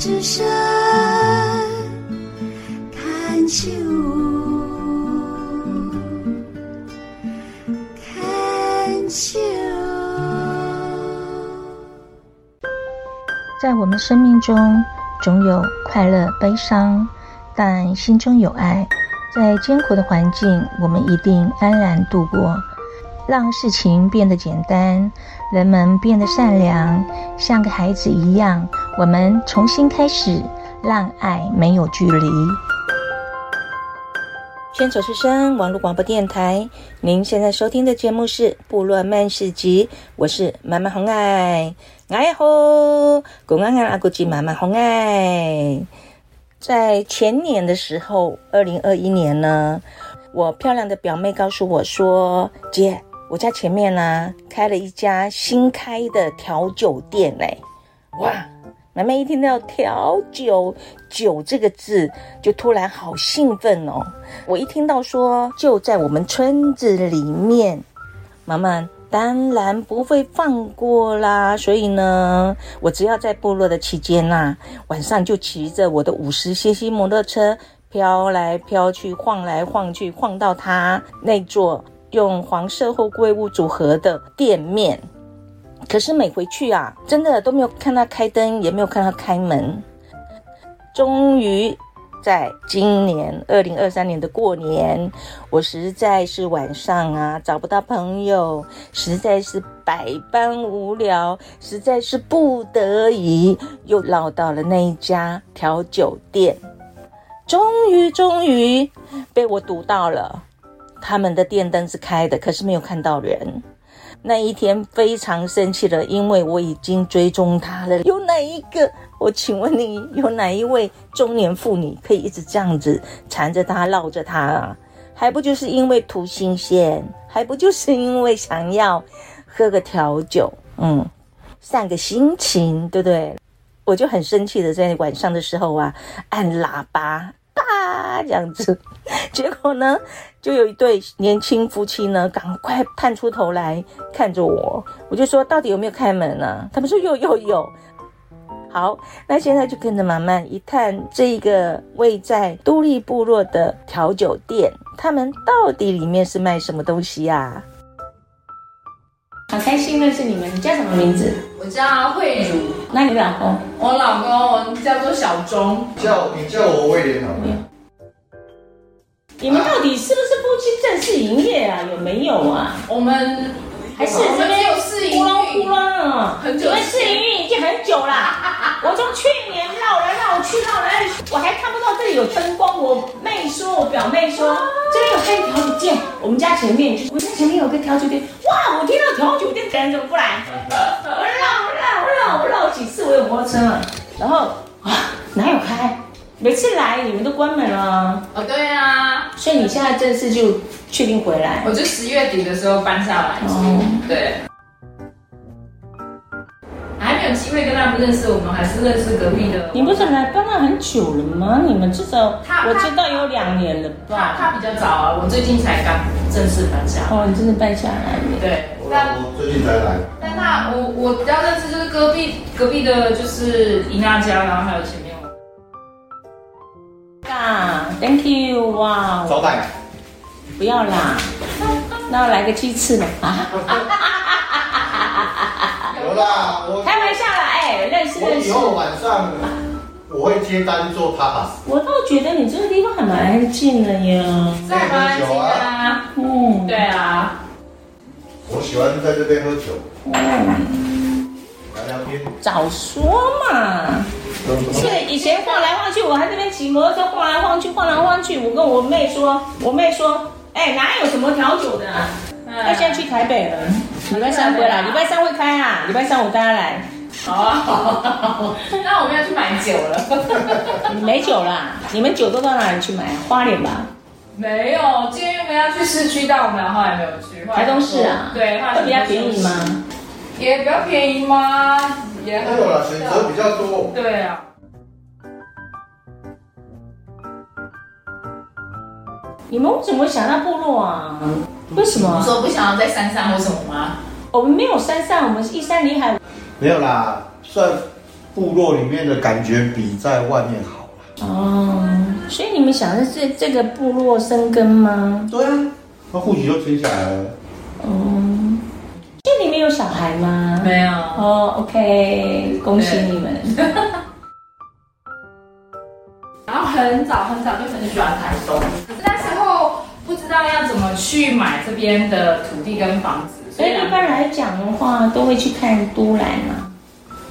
之声看秋，看秋。在我们生命中，总有快乐、悲伤，但心中有爱，在艰苦的环境，我们一定安然度过。让事情变得简单，人们变得善良，像个孩子一样。我们重新开始，让爱没有距离。牵手之声网络广播电台，您现在收听的节目是《部落漫市集》，我是妈妈红爱，爱好公安安阿古吉妈妈红爱。在前年的时候，二零二一年呢，我漂亮的表妹告诉我说：“姐。”我家前面呢、啊，开了一家新开的调酒店嘞，哇！妹妹一听到调酒酒这个字，就突然好兴奋哦。我一听到说就在我们村子里面，妈妈当然不会放过啦。所以呢，我只要在部落的期间呐、啊，晚上就骑着我的五十 CC 摩托车飘来飘去，晃来晃去，晃到他那座。用黄色后柜物组合的店面，可是每回去啊，真的都没有看他开灯，也没有看他开门。终于在今年二零二三年的过年，我实在是晚上啊找不到朋友，实在是百般无聊，实在是不得已，又绕到了那一家调酒店。终于，终于被我堵到了。他们的电灯是开的，可是没有看到人。那一天非常生气了，因为我已经追踪他了。有哪一个？我请问你，有哪一位中年妇女可以一直这样子缠着他、绕着他啊？还不就是因为图新鲜？还不就是因为想要喝个调酒，嗯，散个心情，对不对？我就很生气的在晚上的时候啊，按喇叭。啊，这样子，结果呢，就有一对年轻夫妻呢，赶快探出头来看着我。我就说，到底有没有开门呢、啊？他们说有有有。好，那现在就跟着妈妈一探这个位在都立部落的调酒店，他们到底里面是卖什么东西呀、啊？好开心认识你们，你叫什么名字？我叫慧茹。那你老公？我老公叫做小钟。叫你叫我威廉好吗？你们到底是不是夫妻正式营业啊？有没有啊？我们还是这边有试营运，呼啦呼啦，很久。我们试营运已经很久啦。我从去年绕来绕去绕来，我还看不到这里有灯光。我妹说，我表妹说，这里有开调酒店。我们家前面，我家前面有个调酒店。哇，我听到调酒店，别人怎么不来？我绕我绕我绕我绕几次，我有摩托车嘛。然后啊，哪有开？每次来你们都关门了。哦，对啊。所以你现在正式就确定回来？我就十月底的时候搬下来。哦，对。还没有机会跟他们认识，我们还是认识隔壁的。你不是来搬了很久了吗？你们至少他我知道有两年了吧？他他比较早啊，我最近才刚正式搬下。哦，你真的搬下来了？对，我我最近才来。但他我我比较认识就是隔壁隔壁的，就是伊娜家，然后还有前面。啊，Thank you，哇！招待。不要啦，那来个鸡翅吧。有啦，我 开玩笑啦，哎，认识认识。以后晚上我会接单做 tapas。我倒觉得你这个地方还蛮安静的呀。在安静啊，嗯，对啊。我喜欢在这边喝酒。嗯。聊聊天。早说嘛。我还在这边骑摩托车晃来晃去，晃来晃去。我跟我妹说，我妹说，哎，哪有什么调酒的？她现在去台北了。礼拜三回来，礼拜三会开啊！礼拜三我带他来。好啊，好啊，那我们要去买酒了。没酒啦，你们酒都到哪里去买？花莲吧？没有，今天我们要去市区，但我们后来没有去。台东市啊？对，会比较便宜吗？也比较便宜吗？也没有了，选择比较多。对啊。你们为什么想到部落啊？为什么？你说不想要在山上或什么吗？我们没有山上，我们是依山临海。没有啦，算部落里面的感觉比在外面好。哦，所以你们想的是这个部落生根吗？对啊，那户籍都迁下来了。嗯，这里面有小孩吗？没有。哦，OK，恭喜你们。然后很早很早就很喜欢台东，道要怎么去买这边的土地跟房子。所以一般来讲的话，都会去看都兰嘛。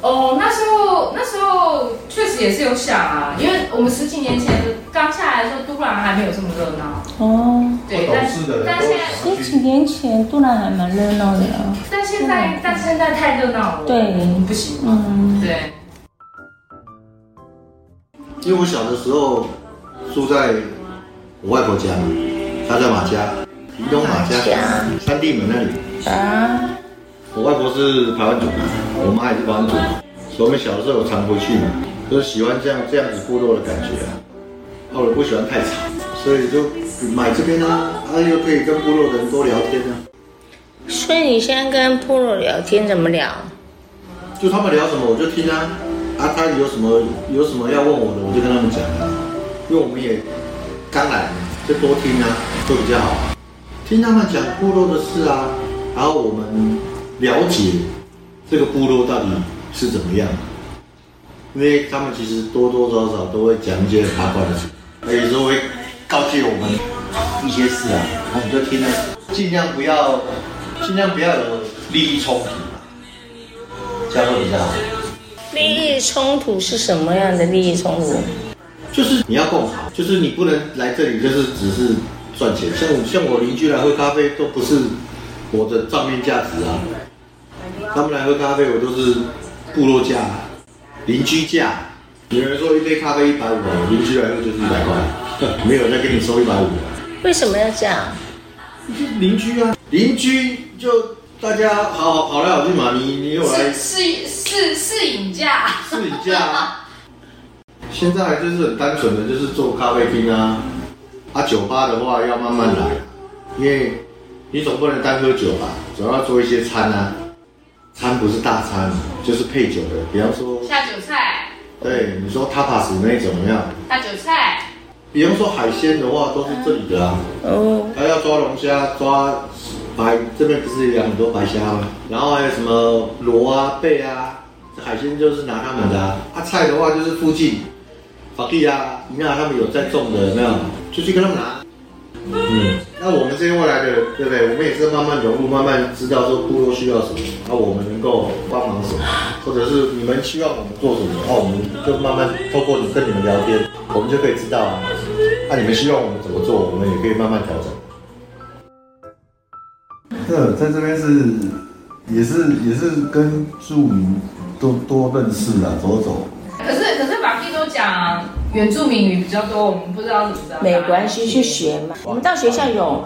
哦，那时候那时候确实也是有想啊，因为我们十几年前刚下来的时候，都兰还没有这么热闹。哦，对，但但现在十几年前都兰还蛮热闹的啊。但现在但现在太热闹了，对，不行。嗯，对。因为我小的时候住在我外婆家嘛，她在马家，屏东马家，三地门那里。啊。我外婆是台湾族嘛，我妈也是台湾族嘛，所以我们小的时候有常回去嘛，就是喜欢这样这样子部落的感觉啊。后来不喜欢太吵，所以就买这边啊，啊又可以跟部落的人多聊天啊。所以你现在跟部落聊天怎么聊？就他们聊什么我就听啊，啊他有什么有什么要问我的我就跟他们讲啊，因为我们也刚来，就多听啊，会比较好。听他们讲部落的事啊，然后我们。了解这个部落到底是怎么样，因为他们其实多多少少都会讲一些八卦的事，有时候会告诫我们一些事啊，我们就听了，尽量不要，尽量不要有利益冲突嘛，这样会比较好。利益冲突是什么样的利益冲突？就是你要共好，就是你不能来这里就是只是赚钱，像我像我邻居来喝咖啡都不是我的账面价值啊。他们来喝咖啡，我都是部落价、邻居价。有人说一杯咖啡一百五，邻居来喝就是一百块，没有再给你收一百五。为什么要这样？邻居啊，邻居就大家好好好来好去嘛。你你又来试试试饮价，试饮价。现在还就是很单纯的，就是做咖啡厅啊。啊，酒吧的话要慢慢来，因为你总不能单喝酒吧，总要做一些餐啊。餐不是大餐，就是配酒的，比方说下酒菜。对，你说 tapas 那种怎么样？下酒菜。比方说海鲜的话，都是这里的啊。哦。他要抓龙虾，抓白，这边不是有很多白虾吗？然后还有什么螺啊、贝啊，海鲜就是拿他们的啊。啊，菜的话就是附近法蒂啊、你看他们有在种的，有没有？就去跟他们拿。嗯，那我们这边过来的，对不对？我们也是慢慢融入，慢慢知道说部落需要什么，那我们能够帮忙什么，或者是你们需要我们做什么，那我们就慢慢透过你跟你们聊天，我们就可以知道啊。那你们希望我们怎么做，我们也可以慢慢调整。这在这边是，也是也是跟住民多多认识啊，走走。原住民语比较多，我们不知道怎么着。没关系，去学嘛。我们到学校有。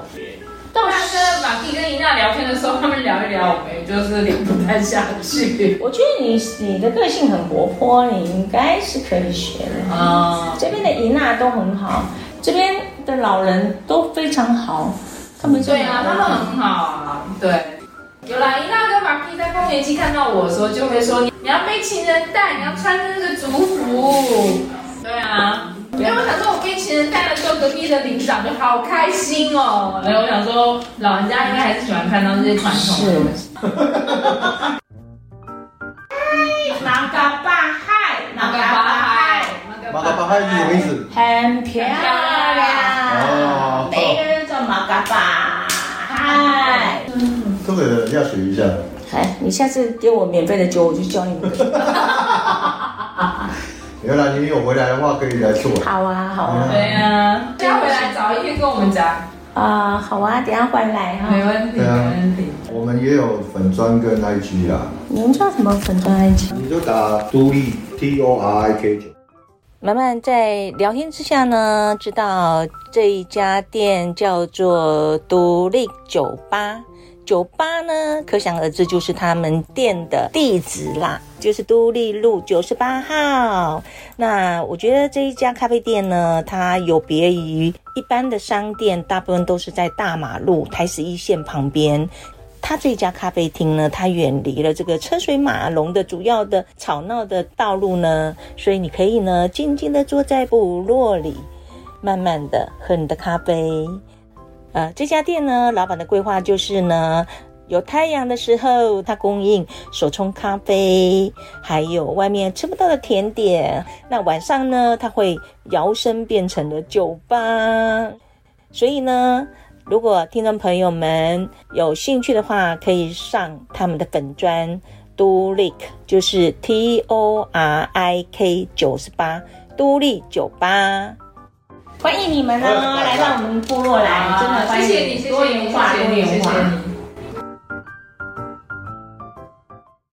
到跟马蒂跟伊娜聊天的时候，他们聊一聊，我们就是聊不太下去。我觉得你你的个性很活泼，你应该是可以学的。啊、嗯，这边的伊娜都很好，这边的老人都非常好。他们对啊，他们很好啊。对，有啦，伊娜跟马蒂在丰年期看到我的时候，就会说你你要背情人带，你要穿那个族服。对啊，因为我想说，我背情人带了之后，隔壁的领长就好开心哦。然后我想说，老人家应该还是喜欢看到这些传统的东西。嗨，马嘎巴嗨，马嘎巴嗨，马嘎巴嗨是什么意思？很漂亮。哦，每个人叫马嘎巴嗨。东北的要学一下。哎，你下次给我免费的酒，我就教你们。原来你有回来的话，可以来做。好啊，好啊。对啊，等下回来早一天跟我们讲。啊，好啊，等下回来哈。没问题，没问题。我们也有粉专跟 IG 啊。你们叫什么粉专 IG？你就打都历 T O R I K。慢慢在聊天之下呢，知道这一家店叫做独立酒吧。酒吧呢，可想而知就是他们店的地址啦，就是都立路九十八号。那我觉得这一家咖啡店呢，它有别于一般的商店，大部分都是在大马路台十一线旁边。它这家咖啡厅呢，它远离了这个车水马龙的主要的吵闹的道路呢，所以你可以呢静静的坐在部落里，慢慢的喝你的咖啡。呃，这家店呢，老板的规划就是呢，有太阳的时候，它供应手冲咖啡，还有外面吃不到的甜点。那晚上呢，它会摇身变成了酒吧。所以呢，如果听众朋友们有兴趣的话，可以上他们的粉专 Torik，就是 T O R I K 九十八，都历酒吧。欢迎你们呢，来到我们部落来，真的欢迎你，多元化，多元化。